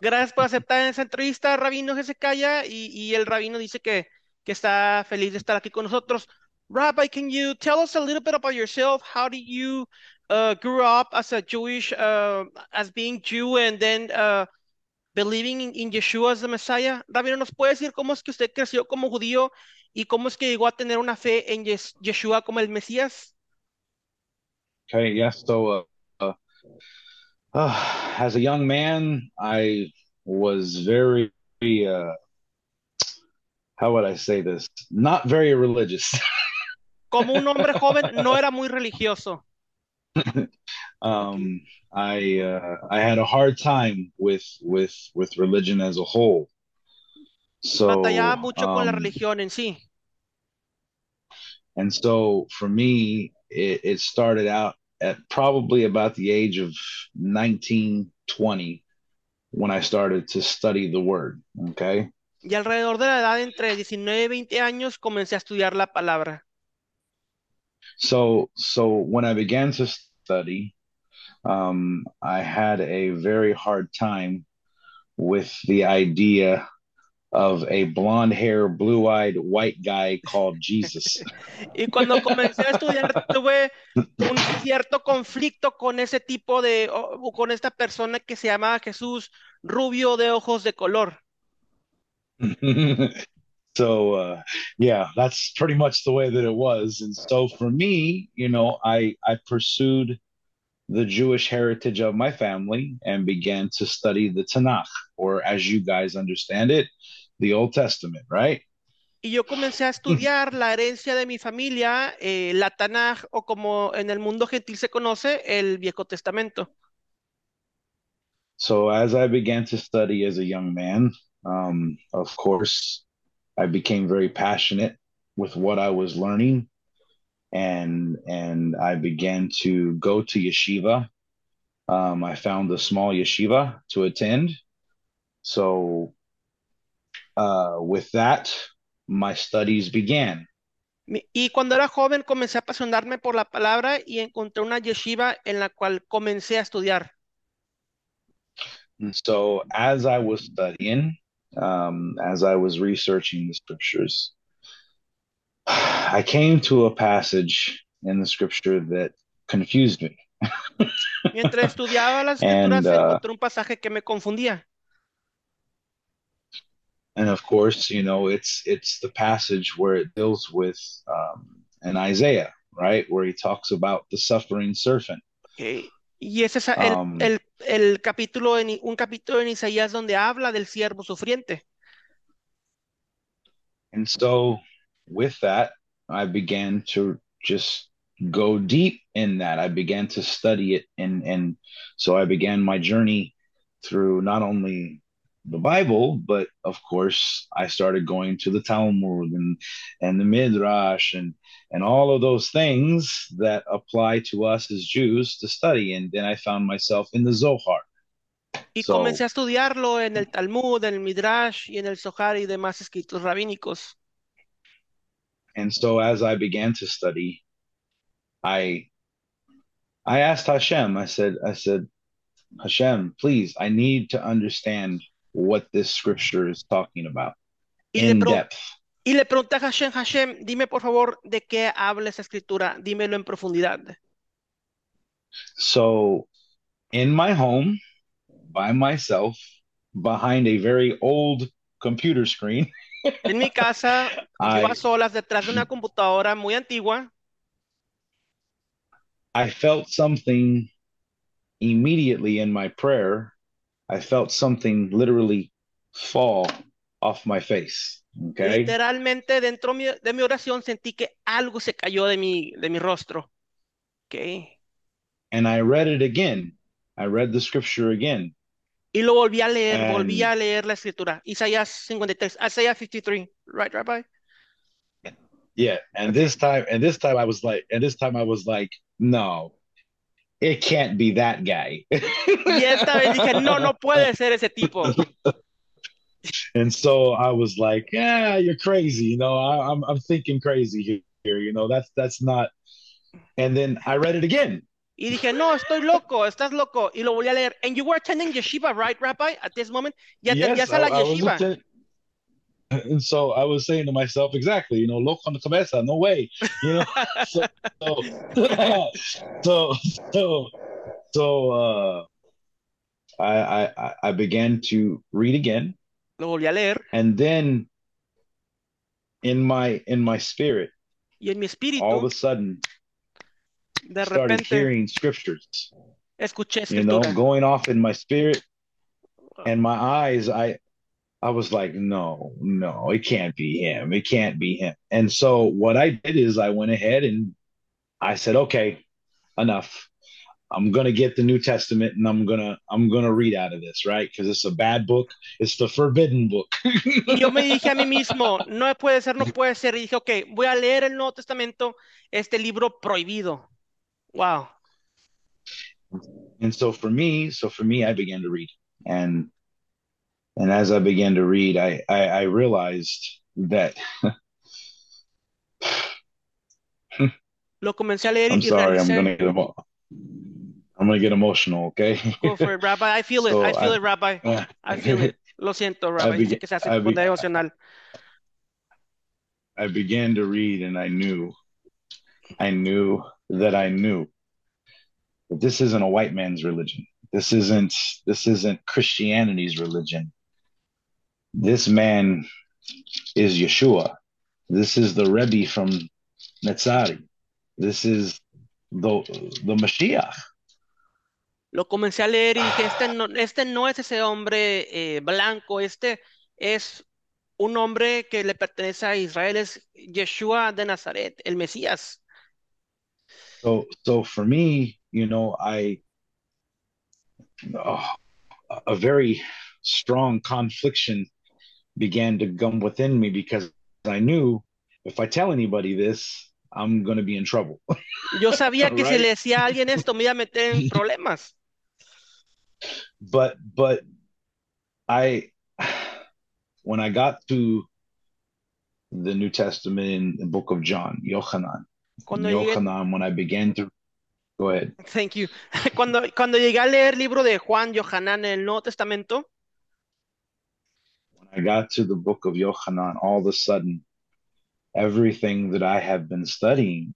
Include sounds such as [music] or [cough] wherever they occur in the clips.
Gracias por aceptar esa entrevista, Rabino y, y el Rabino dice que, que está feliz de estar aquí con nosotros. Rabbi, can you tell us a little bit about yourself? How did you uh, grew up as a Jewish, uh, as being Jew, and then uh, believing in, in, Yeshua as the Messiah? Rabino, ¿nos puede decir cómo es que usted creció como judío y cómo es que llegó a tener una fe en Yes Yeshua como el Mesías? Okay, yes. So, uh, as a young man, I was very, uh, how would I say this? Not very religious. [laughs] Como un hombre joven, no era muy religioso. [laughs] um, I uh, I had a hard time with with with religion as a whole. So, Batallaba mucho con la um, religión en sí. and so for me, it, it started out at probably about the age of 19, 20 when I started to study the word. Okay. Y alrededor de la edad entre 19 y 20 años comencé a estudiar la palabra. So so when I began to study, um, I had a very hard time with the idea of a blonde hair, blue eyed white guy called Jesus. Y cuando comencé a estudiar tuve un cierto conflicto con ese tipo de, o con esta persona que se llamaba Jesús, rubio de ojos de color. [laughs] so uh, yeah, that's pretty much the way that it was. And so for me, you know, I I pursued the Jewish heritage of my family and began to study the Tanakh, or as you guys understand it, the Old Testament, right? Y yo comencé a estudiar la herencia de mi familia, eh, la Tanaj, o como en el mundo gentil se conoce, el Viejo Testamento. So as I began to study as a young man, um, of course, I became very passionate with what I was learning, and and I began to go to yeshiva. Um, I found a small yeshiva to attend. So uh, with that, my studies began. Y cuando era joven comencé a apasionarme por la palabra y encontré una yeshiva en la cual comencé a estudiar. And so as I was studying, um, as I was researching the scriptures, I came to a passage in the scripture that confused me. [laughs] Mientras estudiaba las And, escrituras uh, encontré un pasaje que me confundía. And of course, you know, it's it's the passage where it deals with um, in Isaiah, right, where he talks about the suffering servant. Ok. Y ese es el, Um, el- el capítulo en, un capítulo en Isaías donde habla del siervo sufriente. And so with that, I began to just go deep in that. I began to study it and and so I began my journey through not only the Bible, but of course I started going to the Talmud and and the Midrash and and all of those things that apply to us as Jews to study. And then I found myself in the Zohar. Y So- comencé a estudiarlo en el Talmud, en el Midrash y en el Zohar y demás escritos rabínicos. And so as I began to study, I I asked Hashem, I said, I said, Hashem, please, I need to understand what this scripture is talking about in depth. y le pregunté a Hashem, Hashem, dime por favor de qué habla esa escritura, dímelo en profundidad. So in my home, by myself, behind a very old computer screen, [laughs] En mi casa, I yo a solas detrás de una computadora muy antigua, I felt something immediately in my prayer. I felt something literally fall off my face. Okay. literalmente dentro de mi oración sentí que algo se cayó de mi, de mi rostro. Ok. and I read it again. I read the scripture again. Y lo volví a leer, volví a leer la escritura. Isaías 53, Isaiah 53, right, Rabbi? Yeah, and this time, and this time I was like, and this time I was like, no, it can't be that guy. Y esta vez dije, no, no [laughs] puede ser ese tipo. and so I was like, yeah, you're crazy. You know, I, I'm I'm thinking crazy here. You know, that's that's not. And then I read it again, Y dije, no, estoy loco, estás loco. Y lo volví a leer. And you were attending yeshiva, right, Rabbi? At this moment, ya Yes, atendías a la I- I was yeshiva. And so I was saying to myself, exactly, you know, loco on the cabeza, no way, you know. [laughs] so, so, [laughs] so, so, so, uh, I, I, I- began to read again, Lo volví a leer. and then in my in my spirit, Y en mi espíritu, all of a sudden, de started repente, hearing scriptures, escuché you know, going off in my spirit, and my eyes, I, I was like, no, no, it can't be him. It can't be him. And so what I did is I went ahead and I said, okay, enough. I'm gonna get the New Testament and I'm gonna I'm gonna read out of this, right? Because it's a bad book. It's the forbidden book. Yo me dije a mí [laughs] mismo, no puede ser, no puede ser. Y dije, ok, voy a leer el Nuevo Testamento, este libro prohibido. Wow. and so for me, so for me, I began to read, and and as I began to read, I I, I realized that Lo comencé a leer I'm y sorry, I'm gonna get emo- I'm gonna get emotional, okay? Go for it, Rabbi. I feel it. I feel I- it, Rabbi. [laughs] I feel it. Lo siento, Rabbi. began- Sé que se hace I be- devocional. I began to read and I knew, I knew that I knew that this isn't a white man's religion. This isn't, this isn't Christianity's religion. This man is Yeshua. This is the Rebbe from Netzari. This is the, the Mashiach. Lo comencé a leer y dije, este no, este no es ese hombre eh, blanco, este es un hombre que le pertenece a Israel, es Yeshua de Nazaret, el Mesías. So, so for me, you know, I, oh, a very strong confliction began to come within me because I knew if I tell anybody this, I'm going to be in trouble. Yo sabía que si le decía a alguien esto me iba a meter en problemas. [laughs] but, but I, when I got to the New Testament in the book of John, Yohanan, Cuando llegué, Yohanan, when I began to, go ahead. thank you. [laughs] Cuando, cuando llegué a leer el libro de Juan Yohanan en el Nuevo Testamento, I got to the book of Yochanan, all of a sudden, everything that I have been studying,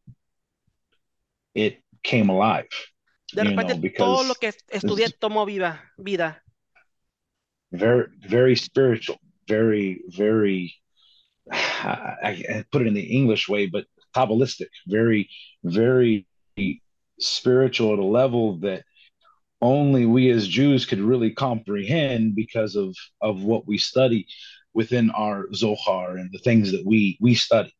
it came alive. de You know, repente todo lo que estudié tomó viva, vida. very, very spiritual, very, very. I, I put it in the English way, but kabbalistic, very, very spiritual at a level that only we as Jews could really comprehend because of of what we study within our Zohar and the things that we we study.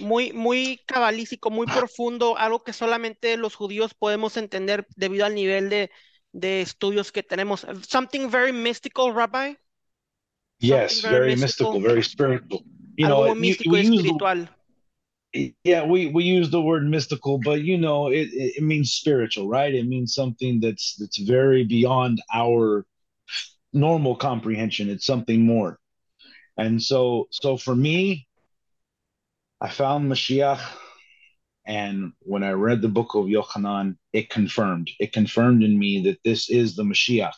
muy, muy cabalístico, muy profundo, algo que solamente los judíos podemos entender debido al nivel de, de estudios que tenemos. Something very mystical, Rabbi. Yes, very very mystical. mystical, very spiritual. You algo know, místico we y espiritual. Yeah, we we use the word mystical, but you know, it, it means spiritual, right? It means something that's that's very beyond our normal comprehension. It's something more. And so so for me, I found Mashiach and when I read the book of Yochanan, it confirmed. It confirmed in me that this is the Mashiach.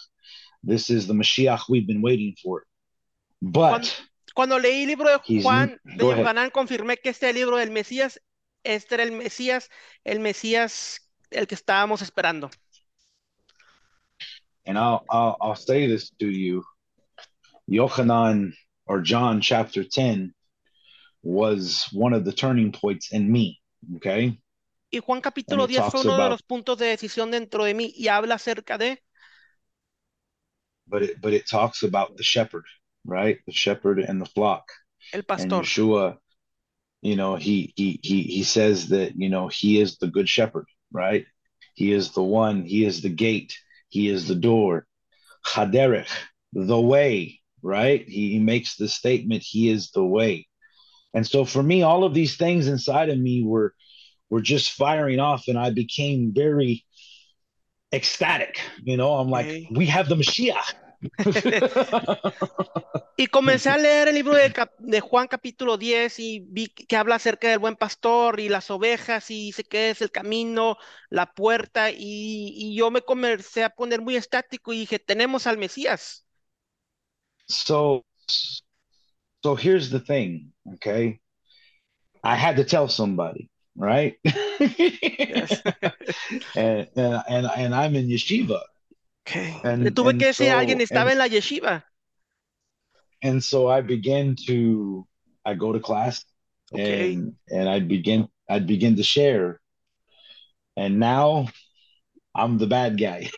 This is the Mashiach we've been waiting for. But Cuando leí el libro de Juan, de. Yohanan, confirmé que este libro del Mesías, este era el Mesías, el Mesías, el que estábamos esperando. and I'll I'll I'll say this to you. Yochanan or John chapter 10 was one of the turning points in me. Okay. Y Juan capítulo And it 10 fue uno de about- los puntos de decisión dentro de mí y habla acerca de, But it but it talks about the shepherd, right? The shepherd and the flock. el And pastor. Yeshua, you know, he he he he says that, you know, he is the good shepherd, right? He is the one, he is the gate, he is the door. Haderech, the way, right? He, he makes the statement, he is the way. And so for me, all of these things inside of me were were just firing off, and I became very ecstatic. You know, I'm like, Okay. we have the Mashiach. [laughs] Y comencé a leer el libro de, de Juan capítulo 10 y vi que habla acerca del buen pastor y las ovejas y dice que es el camino, la puerta y, y yo me comencé a poner muy estático y dije, tenemos al Mesías. so so here's the thing, okay? I had to tell somebody, right? [laughs] And and and I'm in yeshiva. Okay. And- Le tuve and que decir a so- alguien, estaba and- en la yeshiva. and so I began to I go to class Okay. and and I'd begin I'd begin to share. And now I'm the bad guy.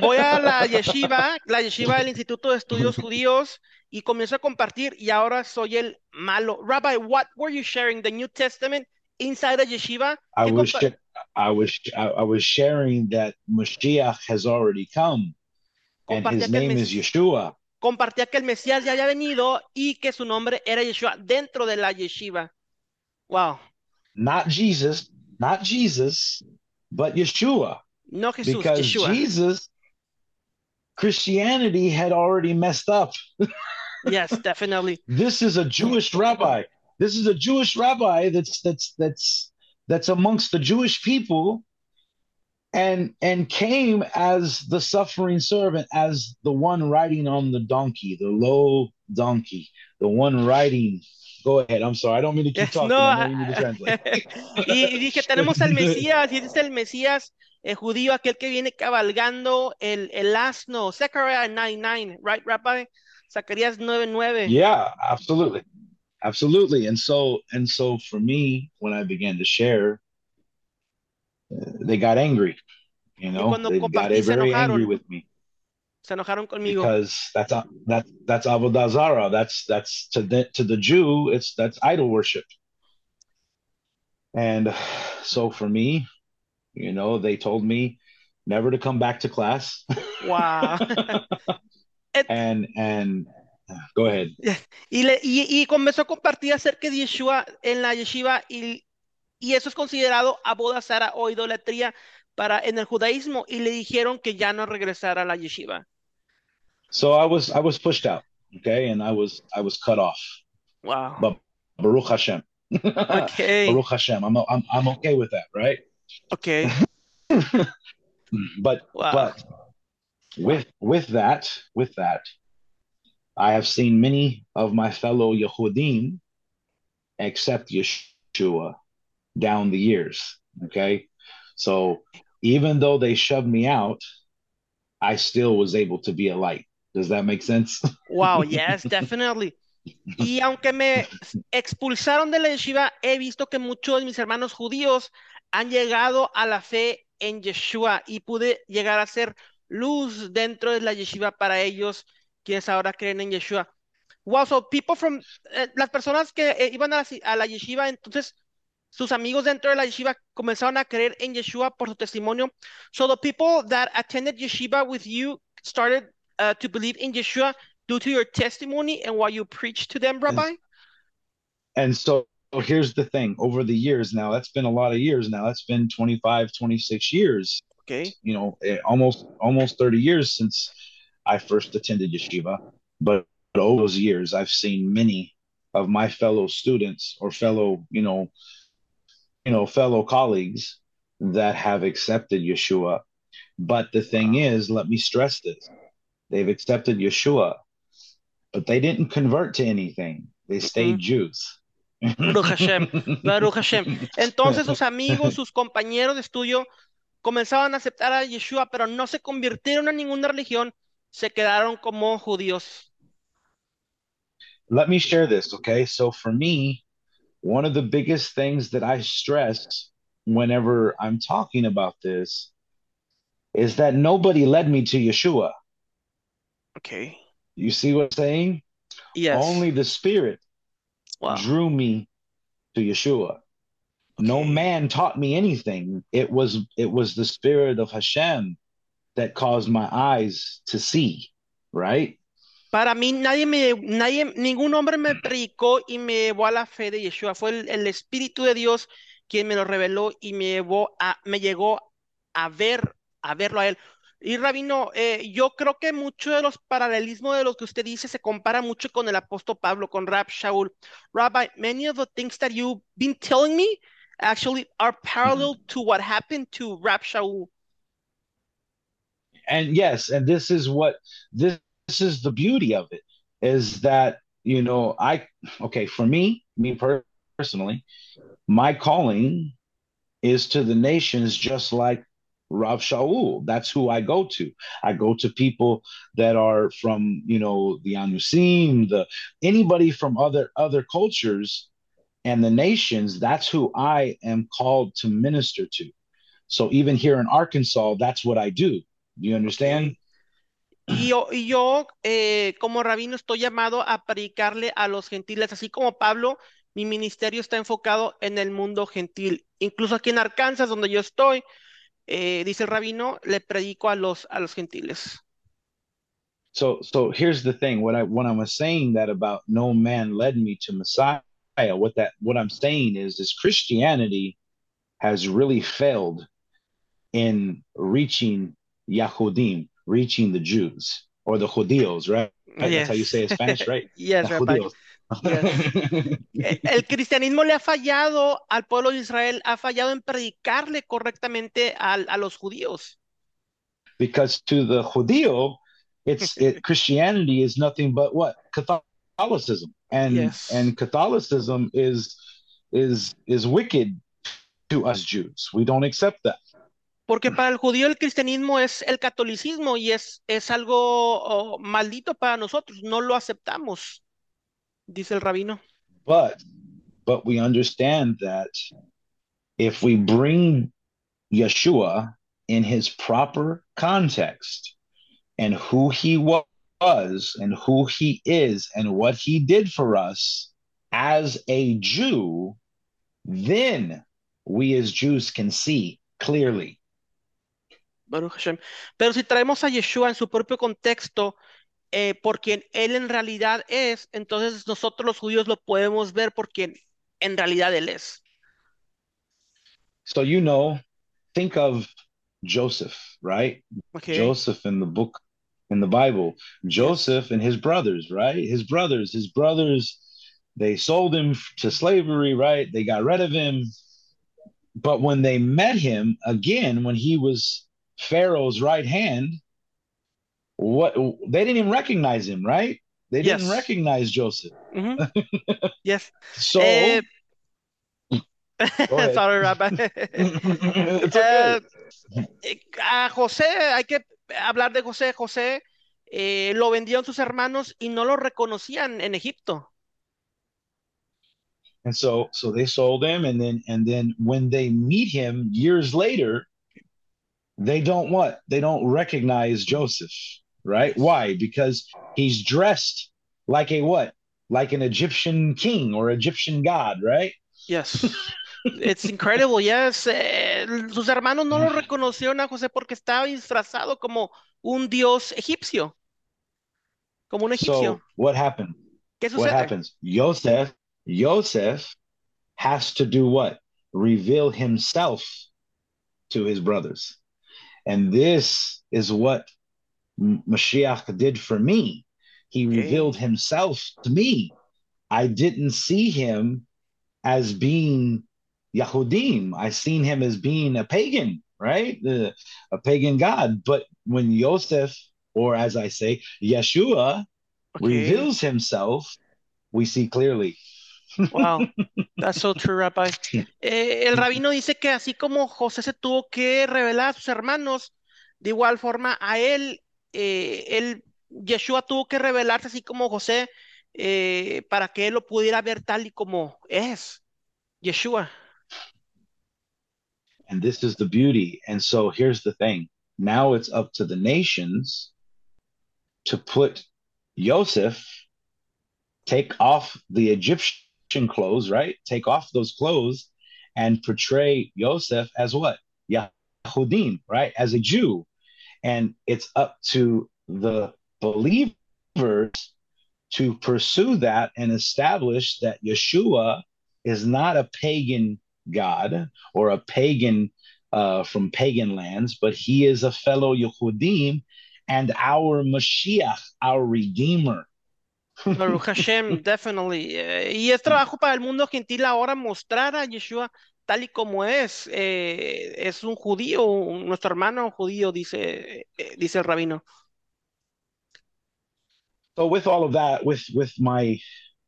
Voy a la [laughs] yeshiva, la yeshiva del Instituto de Estudios Judíos, y comienzo a compartir, y ahora soy el malo. Rabbi, what were you sharing? The New Testament inside a yeshiva? I was sh- I was I, I was sharing that Mashiach has already come and his name Mes- is Yeshua. compartía que el Mesías ya había venido y que su nombre era Yeshua dentro de la yeshiva. Wow. Not Jesus, not Jesus, but Yeshua. No Jesús, because Yeshua. Jesus Christianity had already messed up. [laughs] Yes, definitely. This is a Jewish rabbi. This is a Jewish rabbi that's that's that's that's amongst the Jewish people and and came as the suffering servant as the one riding on the donkey, the low donkey, the one riding Go ahead. I'm sorry. I don't mean to keep [laughs] talking. no, I know you need to translate. [laughs] y, dije, tenemos al Mesías, y es el Mesías eh, judío, aquel que viene cabalgando el, el asno. Zechariah 9:9, right, Rabbi? Zacarías 9:9. Yeah, absolutely. Absolutely. And so and so for me, when I began to share, uh, they got angry. You know, they got very angry with me Se enojaron conmigo. because that's that that's avodah zarah. That's that's to the to the Jew, it's that's idol worship. And so for me, you know, they told me never to come back to class. Wow. [laughs] [laughs] and and go ahead. Y, le, y, y comenzó a compartir acerca de Yeshua en la yeshiva y, y eso es considerado abodazara o idolatría para en el judaísmo y le dijeron que ya no regresara a la yeshiva. So I was I was pushed out, okay, and I was I was cut off. Wow. But Baruch Hashem. [laughs] Okay. Baruch Hashem. I'm I'm I'm okay with that, right? Okay. [laughs] But Wow. but with with that with that, I have seen many of my fellow Yehudim accept Yeshua down the years. Okay, so even though they shoved me out, I still was able to be a light. Does that make sense? Wow, [laughs] yes, definitely. Y aunque me expulsaron de la yeshiva, he visto que muchos de mis hermanos judíos han llegado a la fe en Yeshua y pude llegar a ser luz dentro de la yeshiva para ellos, quienes ahora creen en Yeshua. Wow, so people from, eh, las personas que eh, iban a la, a la yeshiva, entonces sus amigos dentro de la yeshiva comenzaron a creer en Yeshua por su testimonio. So the people that attended yeshiva with you started uh, to believe in Yeshua due to your testimony and what you preached to them, Rabbi? and so so here's the thing over the years now that's been a lot of years now that's been 25 26 years Okay. you know eh, almost almost 30 years since i first attended yeshiva but over those years i've seen many of my fellow students or fellow you know you know fellow colleagues that have accepted yeshua. But the thing is let me stress this they've accepted yeshua but they didn't convert to anything. They stayed mm. jews. Baruch Hashem, [laughs] Baruch Hashem. Entonces sus amigos, sus compañeros de estudio comenzaban a aceptar a Yeshua, pero no se convirtieron en ninguna religión, se quedaron como judíos. let me share this okay so for me one of the biggest things that i stress whenever i'm talking about this is that nobody led me to yeshua Okay. you see what i'm saying Yes. only the spirit Wow. drew me to yeshua no man taught me anything it was it was the spirit of hashem that caused my eyes to see right Para mí nadie me, nadie, ningún hombre me predicó y me llevó a la fe de Yeshua. Fue el, el Espíritu de Dios quien me lo reveló y me llevó a, me llegó a ver, a verlo a él. Y Rabino, eh, yo creo que mucho de los paralelismos de lo que usted dice se compara mucho con el apóstol Pablo, con Rab Shaul. Rabbi, many of the things that you've been telling me actually are parallel to what happened to Rab Shaul. And yes, and this is what this, this is the beauty of it is that you know I okay for me me personally my calling is to the nations just like Rav Shaul. That's who I go to. I go to people that are from, you know, the Anusim, the anybody from other other cultures and the nations. That's who I am called to minister to. So even here in Arkansas, that's what I do. Do you understand? Y yo, y yo eh, como rabino, estoy llamado a predicarle a los gentiles, así como Pablo, mi ministerio está enfocado en el mundo gentil. Incluso aquí en Arkansas, donde yo estoy, eh, dice el rabino, le predico a los, a los gentiles. So, so here's the thing. What I when I was saying that about no man led me to Messiah, what that what I'm saying is is Christianity has really failed in reaching Yahudim, reaching the Jews or the Judíos, right? Yes. That's how you say it in Spanish, right? [laughs] yes, The Rabbi. Judíos. Eh, [laughs] El cristianismo le ha fallado al pueblo de Israel, ha fallado en predicarle correctamente al- a, los judíos. because to the Judeo, it's [laughs] it, Christianity is nothing but what Catholicism, and Yes. and Catholicism is is is wicked to us Jews. We don't accept that. Porque para el judío el cristianismo es el catolicismo y es, es algo oh, maldito para nosotros, no lo aceptamos, dice el rabino. But but we understand that if we bring Yeshua in his proper context and who he was and who he is and what he did for us as a Jew, then we as Jews can see clearly. Baruch Hashem. Pero si traemos a Yeshua en su propio contexto, eh, por quien él en realidad es, entonces nosotros los judíos lo podemos ver por quien en realidad él es. So, you know, think of Joseph, right? Okay. Joseph in the book in the Bible, Joseph and his brothers, right? His brothers, his brothers, they sold him to slavery, right? They got rid of him. But when they met him again, when he was Pharaoh's right hand, what they didn't even recognize him, right? They didn't Yes. recognize Joseph. Ujú. [laughs] Yes. So [laughs] ahead. [laughs] Sorry, Rabbi. it's okay. Eh, a José, hay que hablar de José. José eh, lo vendieron sus hermanos y no lo reconocían en Egipto. And so so they sold him and then and then when they meet him years later they don't what? They don't recognize Joseph, right? Why? Because he's dressed like a what? Like an Egyptian king or Egyptian god, right? Yes. It's incredible, yes. Eh, sus hermanos no lo [laughs] reconocieron a José porque estaba disfrazado como un dios egipcio. Como un egipcio. So what happened? ¿Qué What happens? Joseph, Joseph has to do what? Reveal himself to his brothers. And this is what Mashiach did for me. He Okay. revealed himself to me. I didn't see him as being Yahudim. I seen him as being a pagan, right? The- a pagan god. But when Joseph, or as I say, Yeshua, Okay. reveals himself, we see clearly. [laughs] Wow, that's so true, Rabbi. Eh, el rabino dice que así como José se tuvo que revelar a sus hermanos, de igual forma a él, eh, él, Yeshua tuvo que revelarse así como José, eh, para que él lo pudiera ver tal y como es. Yeshua. And this is the beauty. And so here's the thing now it's up to the nations to put Joseph, take off the Egyptian clothes, right? Take off those clothes and portray Yosef as what? Yahudim, right? As a Jew. And it's up to the believers to pursue that and establish that Yeshua is not a pagan God or a pagan uh, from pagan lands, but he is a fellow Yehudim and our Mashiach, our Redeemer. Baruch Hashem, [laughs] definitely. Eh, y es trabajo para el mundo gentil ahora mostrar a Yeshua tal y como es. Eh, es un judío, nuestro hermano judío, dice, eh, dice el rabino. So with all of that, with with my,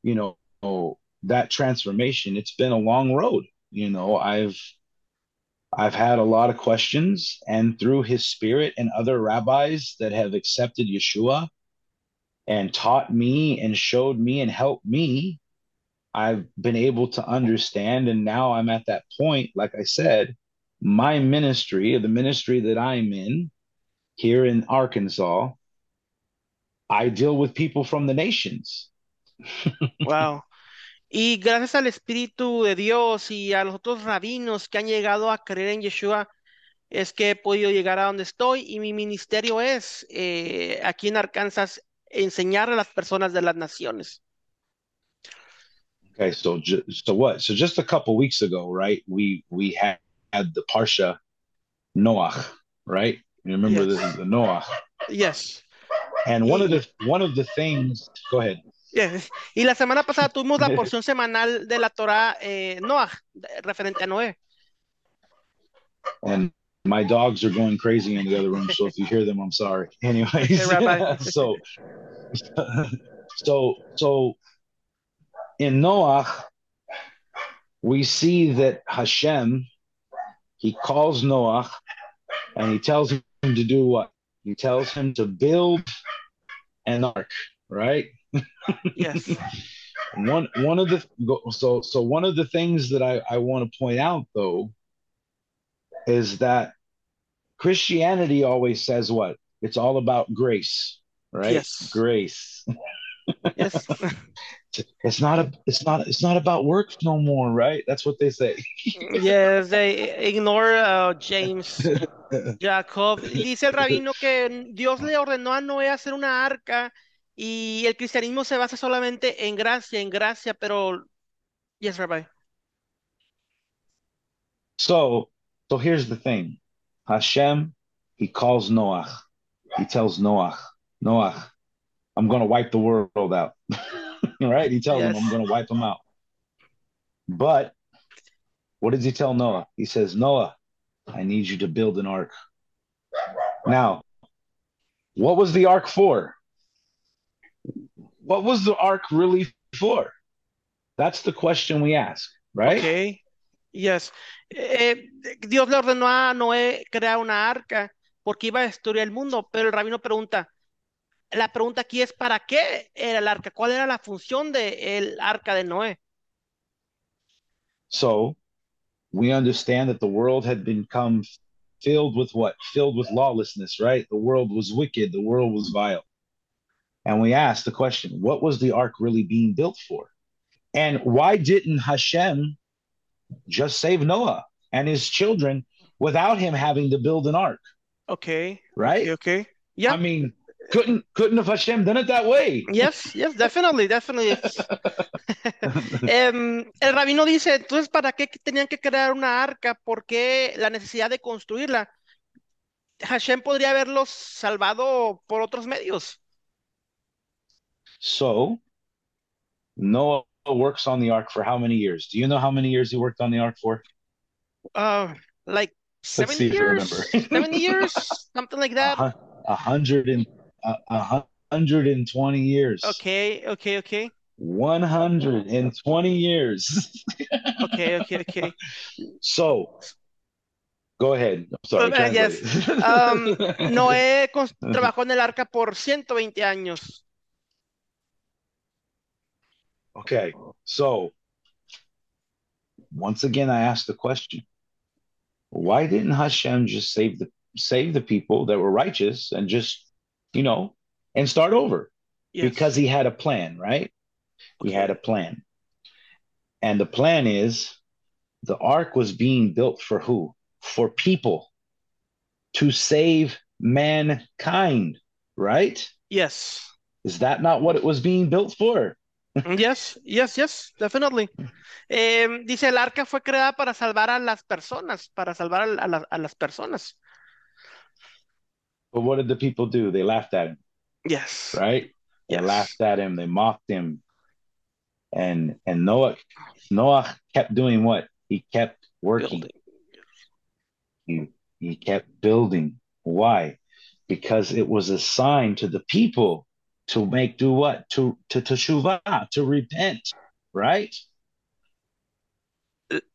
you know, that transformation, it's been a long road. You know, I've I've had a lot of questions, and through his spirit and other rabbis that have accepted Yeshua and taught me and showed me and helped me, I've been able to understand. And now I'm at that point, like I said, my ministry, the ministry that I'm in here in Arkansas, I deal with people from the nations. [laughs] wow. Y gracias al Espíritu de Dios y a los otros rabinos que han llegado a creer en Yeshua, es que he podido llegar a donde estoy y mi ministerio es eh, aquí en Arkansas enseñar a las personas de las naciones. Okay, so so what? So just a couple weeks ago, right? We we had, had the Parsha Noach, right? You remember yes. this is the Noach. Yes. And one of the one of the things, go ahead. Yes. Y la semana pasada tuvimos la [laughs] porción semanal de la Torah eh, Noah, referente a Noé. And my dogs are going crazy in the other room, so if you hear them, I'm sorry. [laughs] Anyways, [laughs] so so so in Noah, we see that Hashem he calls Noah and he tells him to do what? He tells him to build an ark, right? yes. [laughs] one one of the so so one of the things that I, I want to point out though is that Christianity always says what? It's all about grace, right? Yes. Grace. yes. [laughs] it's not a it's not it's not about works no more, right? That's what they say. [laughs] yes, they ignore uh, James, [laughs] Jacob. Dice el rabino que Dios le ordenó a Noé hacer una arca y el cristianismo se basa solamente en gracia, en gracia, pero yes, Rabbi. So, so here's the thing. Hashem, he calls Noah. He tells Noah, Noah, I'm going to wipe the world out. [laughs] right? He tells yes. him, I'm going to wipe them out. But what does he tell Noah? He says, Noah, I need you to build an ark. Now, what was the ark for? What was the ark really for? That's the question we ask, right? Okay. Yes. Eh, Dios le ordenó a Noé crear una arca porque iba a destruir el mundo, pero el rabino pregunta, la pregunta aquí es ¿para qué era el arca? ¿Cuál era la función de el arca de Noé? So, we understand that the world had become filled with what? Filled with lawlessness, right? The world was wicked, the world was vile. And we asked the question, what was the ark really being built for? And why didn't Hashem just save Noah and his children without him having to build an ark? Okay. Right? Okay. Yeah. I mean, couldn't couldn't have Hashem done it that way? Yes, yes, definitely, definitely. um, [laughs] el rabino dice, entonces, ¿para qué tenían que crear una arca? ¿Por qué la necesidad de construirla? Hashem podría haberlos salvado por otros medios. So, Noah works on the ark for how many years? Do you know how many years he worked on the ark for? Uh, like seven years, seven years, [laughs] something like that. A hundred and a hundred and twenty years. Okay, okay, okay. One hundred and twenty years. okay, okay, okay. [laughs] So, go ahead. I'm sorry. Uh, yes. Um, [laughs] Noé trabajó en el arca por 120 años. Okay, so once again, I ask the question: Why didn't Hashem just save the save the people that were righteous and just you know and start over? Yes. Because he had a plan, right? Okay. He had a plan, and the plan is the ark was being built for who? For people to save mankind, right? Yes. Is that not what it was being built for? [laughs] Yes, yes, yes, definitely. Eh, dice, el arca fue creada para salvar a las personas, para salvar a, la- a las personas. But what did the people do? They laughed at him, Yes. right? They Yes. laughed at him, they mocked him. And and Noah Noah kept doing what? He kept working. Building. He he kept building. Why? Because it was a sign to the people to make do what? To to teshuvah, to repent, right?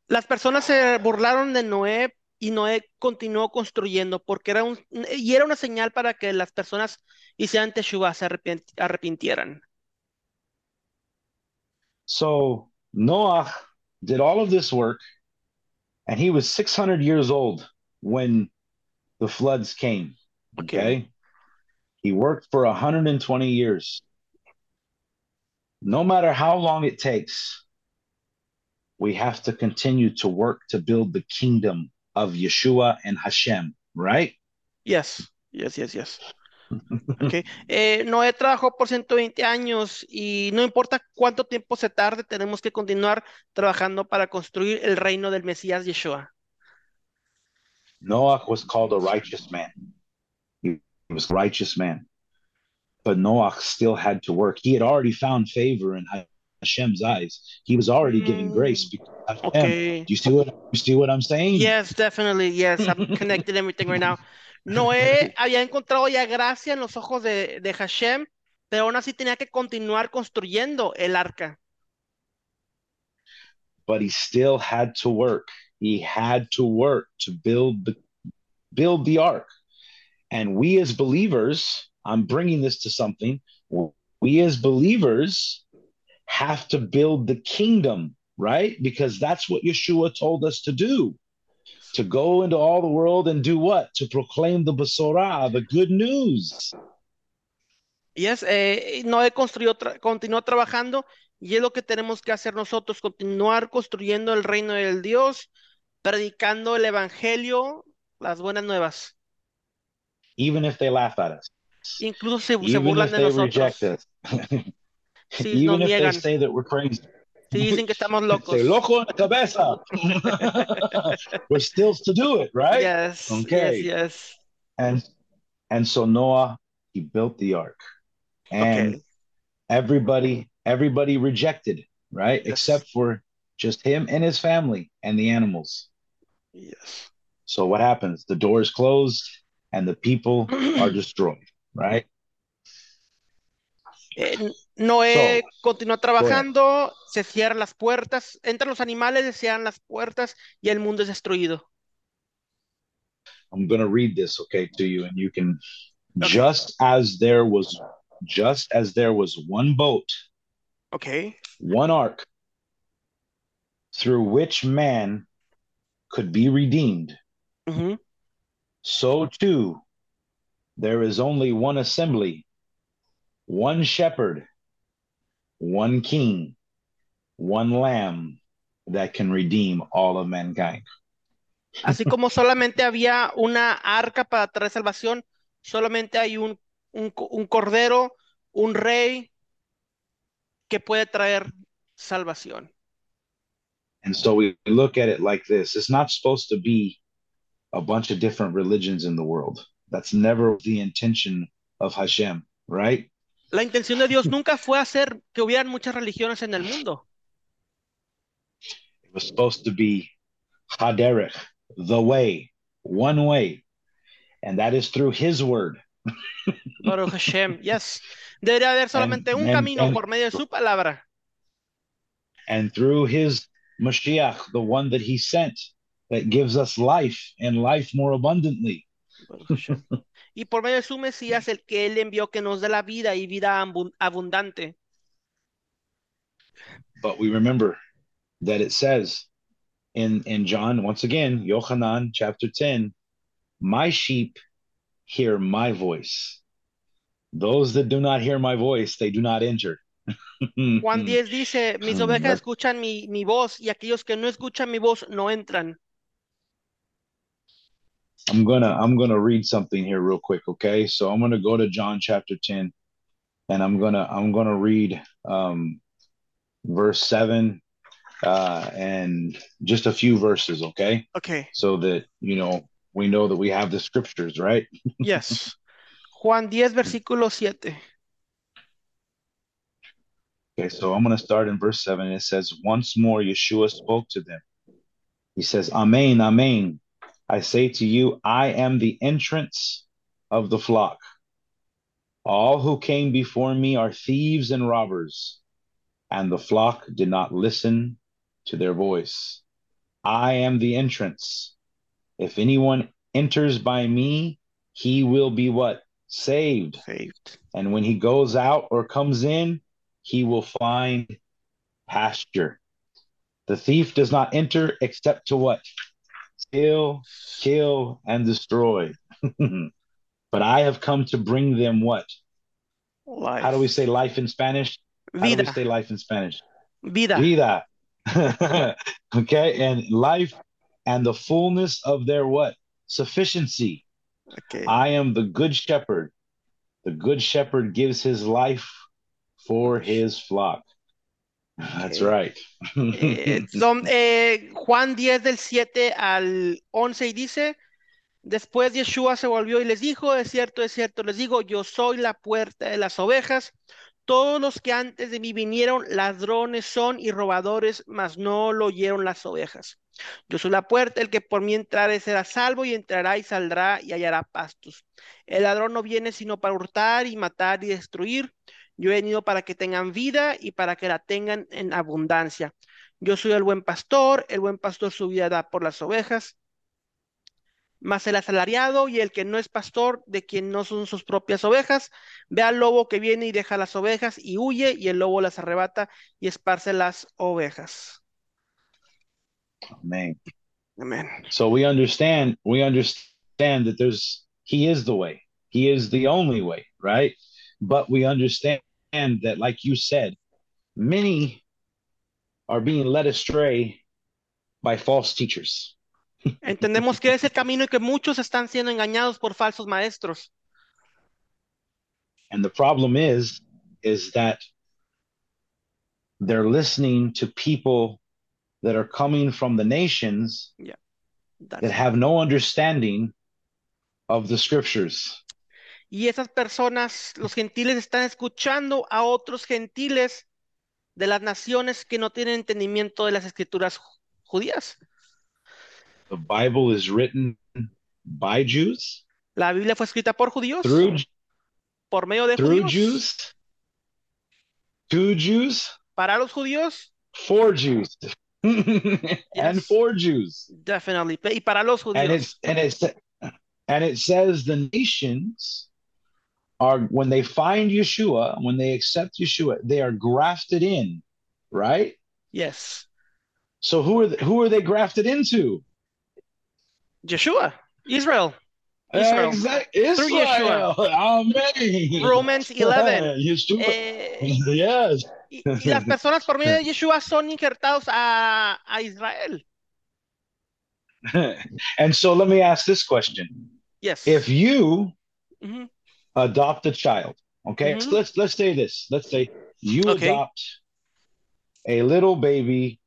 Las personas se burlaron de Noé y Noé continuó construyendo porque era un, y era una señal para que las personas hicieran teshuvah, se arrepintieran. So Noah did all of this work, and he was 600 years old when the floods came. Okay. Okay. He worked for 120 years. No matter how long it takes, we have to continue to work to build the kingdom of Yeshua and Hashem, right? Yes, yes, yes, yes. [laughs] Okay. Eh, Noé trabajó por 120 años y no importa cuánto tiempo se tarde, tenemos que continuar trabajando para construir el reino del Mesías Yeshua. Noah was called a righteous man. He was a righteous man. But Noah still had to work. He had already found favor in Hashem's eyes. He was already giving Mm, grace because Okay. Do you see what you see what I'm saying? Yes, definitely. Yes, I'm [laughs] connected everything right now. Noé había encontrado ya gracia en los ojos de, de Hashem, pero aún así tenía que continuar construyendo el arca. But he still had to work. He had to work to build the build the ark. And we as believers, I'm bringing this to something. We as believers have to build the kingdom, right? Because that's what Yeshua told us to do. To go into all the world and do what? To proclaim the Basorah, the good news. Yes, eh, Noé construyó, tra- continuó trabajando y es lo que tenemos que hacer nosotros, continuar construyendo el reino del Dios, predicando el evangelio, las buenas nuevas. Even if they laugh at us. Incluso se, se Even burlan if de they nosotros. reject us. [laughs] Sí, Even if they say that we're crazy. Sí, dicen que estamos [laughs] locos. Say, loco en la cabeza. [laughs] we're still to do it, right? Yes, yes, Okay. yes. And and so Noah, he built the ark. And Okay. everybody, everybody rejected, right? Yes. Except for just him and his family and the animals. Yes. So what happens? The door is closed and the people [clears throat] are destroyed, right? Eh, Noé continuó trabajando, se cierran las puertas, entran los animales, se cierran las puertas y el mundo es destruido. I'm going to read this, okay, to you, and you can. Okay. Just as there was, just as there was one boat, Ok. one ark, through which man could be redeemed, Ujú. So too there is only one assembly, one shepherd, one king, one lamb that can redeem all of mankind. [laughs] Así como solamente había una arca para traer salvación, solamente hay un, un, un cordero, un rey que puede traer salvación. And so we look at it like this it's not supposed to be a bunch of different religions in the world. That's never the intention of Hashem, right? La intención de Dios nunca fue hacer que hubieran muchas religiones en el mundo. It was supposed to be Haderech, the way, one way. And that is through his word. [laughs] Baruch Hashem, yes. Debería haber solamente un and- camino and- por medio de su palabra. and through his Mashiach, the one that he sent that gives us life and life more abundantly. [laughs] Y por medio de su Mesías, el que Él envió que nos dé la vida y vida abundante. But we remember that it says in, in John, once again, Yochanan chapter 10, my sheep hear my voice. Those that do not hear my voice, they do not enter. Juan [laughs] 10 dice, mis Mm, ovejas escuchan mi, mi voz y aquellos que no escuchan mi voz no entran. I'm gonna I'm gonna read something here real quick, okay? So I'm gonna go to John chapter 10 and I'm gonna I'm gonna read um verse 7, uh, and just a few verses, okay? Okay. So that, you know, we know that we have the scriptures, right? [laughs] Yes. Juan 10, versículo 7. Okay, so I'm going to start in verse 7. It says, Once more Yeshua spoke to them. He says, Amen, Amen. I say to you, I am the entrance of the flock. All who came before me are thieves and robbers, and the flock did not listen to their voice. I am the entrance. If anyone enters by me, he will be what? Saved. Saved. And when he goes out or comes in, he will find pasture. The thief does not enter except to what? Steal, kill, and destroy. [laughs] but I have come to bring them what? Life. How do we say life in Spanish? How do we Vida. say life in Spanish? Vida. Vida. [laughs] okay, and life and the fullness of their what? Sufficiency. Okay. I am the good shepherd. The good shepherd gives his life for his flock. That's Okay. right. Eh, [laughs] son, eh, Juan 10 del 7 al 11 y dice, después Yeshua se volvió y les dijo, es cierto, es cierto, les digo, yo soy la puerta de las ovejas. Todos los que antes de mí vinieron, ladrones son y robadores, mas no lo oyeron las ovejas. Yo soy la puerta, el que por mí entrare será salvo y entrará y saldrá y hallará pastos. El ladrón no viene sino para hurtar y matar y destruir. Yo he venido para que tengan vida y para que la tengan en abundancia. Yo soy el buen pastor, el buen pastor su vida da por las ovejas. Mas el asalariado y el que no es pastor, de quien no son sus propias ovejas, ve al lobo que viene y deja las ovejas y huye, y el lobo las arrebata y esparce las ovejas. Amén. So we understand, we understand that there's he is the way. He is the only way, right? But we understand that, like you said, many are being led astray by false teachers. [laughs] Entendemos que es el camino y que muchos están siendo engañados por falsos maestros. And the problem is, is that they're listening to people that are coming from the nations That's- that have no understanding of the scriptures. Y esas personas, los gentiles, están escuchando a otros gentiles de las naciones que no tienen entendimiento de las escrituras ju- judías. The Bible is written by Jews, La Biblia fue escrita por judíos, through por medio de through judíos, Jews, to Jews, para los judíos, for Jews, [laughs] and for Jews. definitely, y para los And judíos. it's and it's and it says the nations are when they find Yeshua, when they accept Yeshua, they are grafted in, right? Yes. So who are they, who are they grafted into? Yeshua, Israel, Israel. Exact- Through Israel. Amen. Romans [laughs] 11. Yeshua. Eh, yes. y, y las personas por medio de Yeshua son injertados a, a Israel. [laughs] and so let me ask this question. Yes. If you Ujú. Adopt a child, okay? Mhm. Let's let's say this. Let's say you Okay. adopt a little baby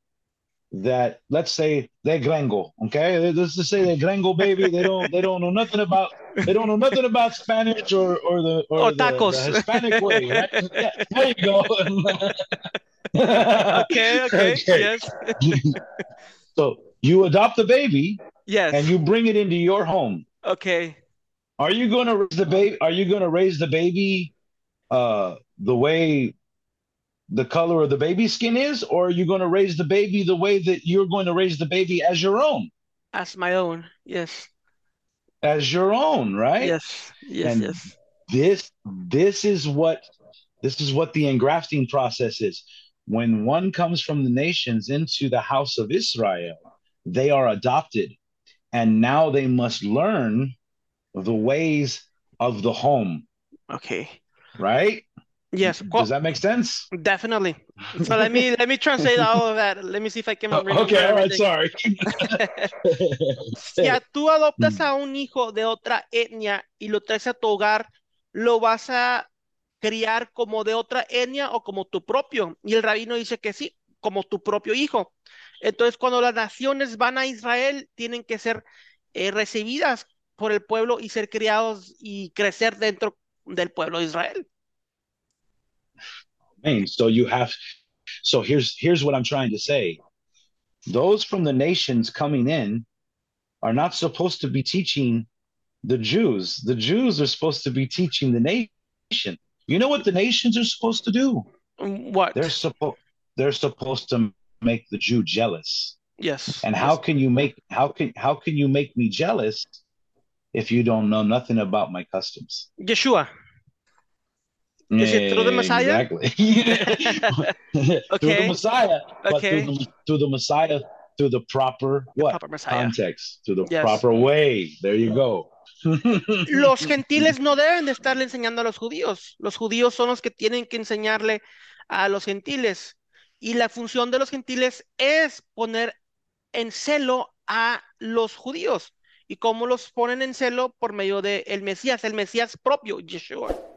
that let's say they're gringo, okay? Let's just say they're gringo baby. They don't they don't know nothing about they don't know nothing about Spanish or or the or, Or the, tacos. the Hispanic way, right? [laughs] Yeah, there you go. [laughs] Okay, okay, yes, [laughs] so you adopt the baby yes. and you bring it into your home. Okay. Are you going to raise the baby? Are you going to raise the baby uh, the way the color of the baby skin is, or are you going to raise the baby the way that you're going to raise the baby as your own, As my own. Yes. as your own, right? Yes. Yes. And yes. This this is what this is what the engrafting process is. When one comes from the nations into the house of Israel, they are adopted, and now they must learn the ways of the home, Okay. right? Yes. Does that make sense? Definitely. [laughs] So let me let me translate all of that. Let me see if I can remember okay, all right, sorry. [laughs] Si tú adoptas a un hijo de otra etnia y lo traes a tu hogar, lo vas a criar como de otra etnia o como tu propio. Y el rabino dice que sí, como tu propio hijo. Entonces, cuando las naciones van a Israel, tienen que ser eh, recibidas por el pueblo y ser criados y crecer dentro del pueblo de Israel. Amen. So you have so here's here's what I'm trying to say. Those from the nations coming in are not supposed to be teaching the Jews. The Jews are supposed to be teaching the nation. You know what the nations are supposed to do? What? They're supposed they're supposed to make the Jew jealous. Yes. And how yes. can you make how can how can you make me jealous if you don't know nothing about my customs? Yeshua. Is [laughs] it [laughs] through the Messiah? Exactly. through Okay. the Messiah, but Okay. through, the, through the Messiah, through the proper The what proper Messiah. context, through the Yes. proper way. There you go. [laughs] Los gentiles no deben de estarle enseñando a los judíos. Los judíos son los que tienen que enseñarle a los gentiles. Y la función de los gentiles es poner en celo a los judíos. ¿Y cómo los ponen en celo? Por medio del Mesías, el Mesías propio, Yeshua.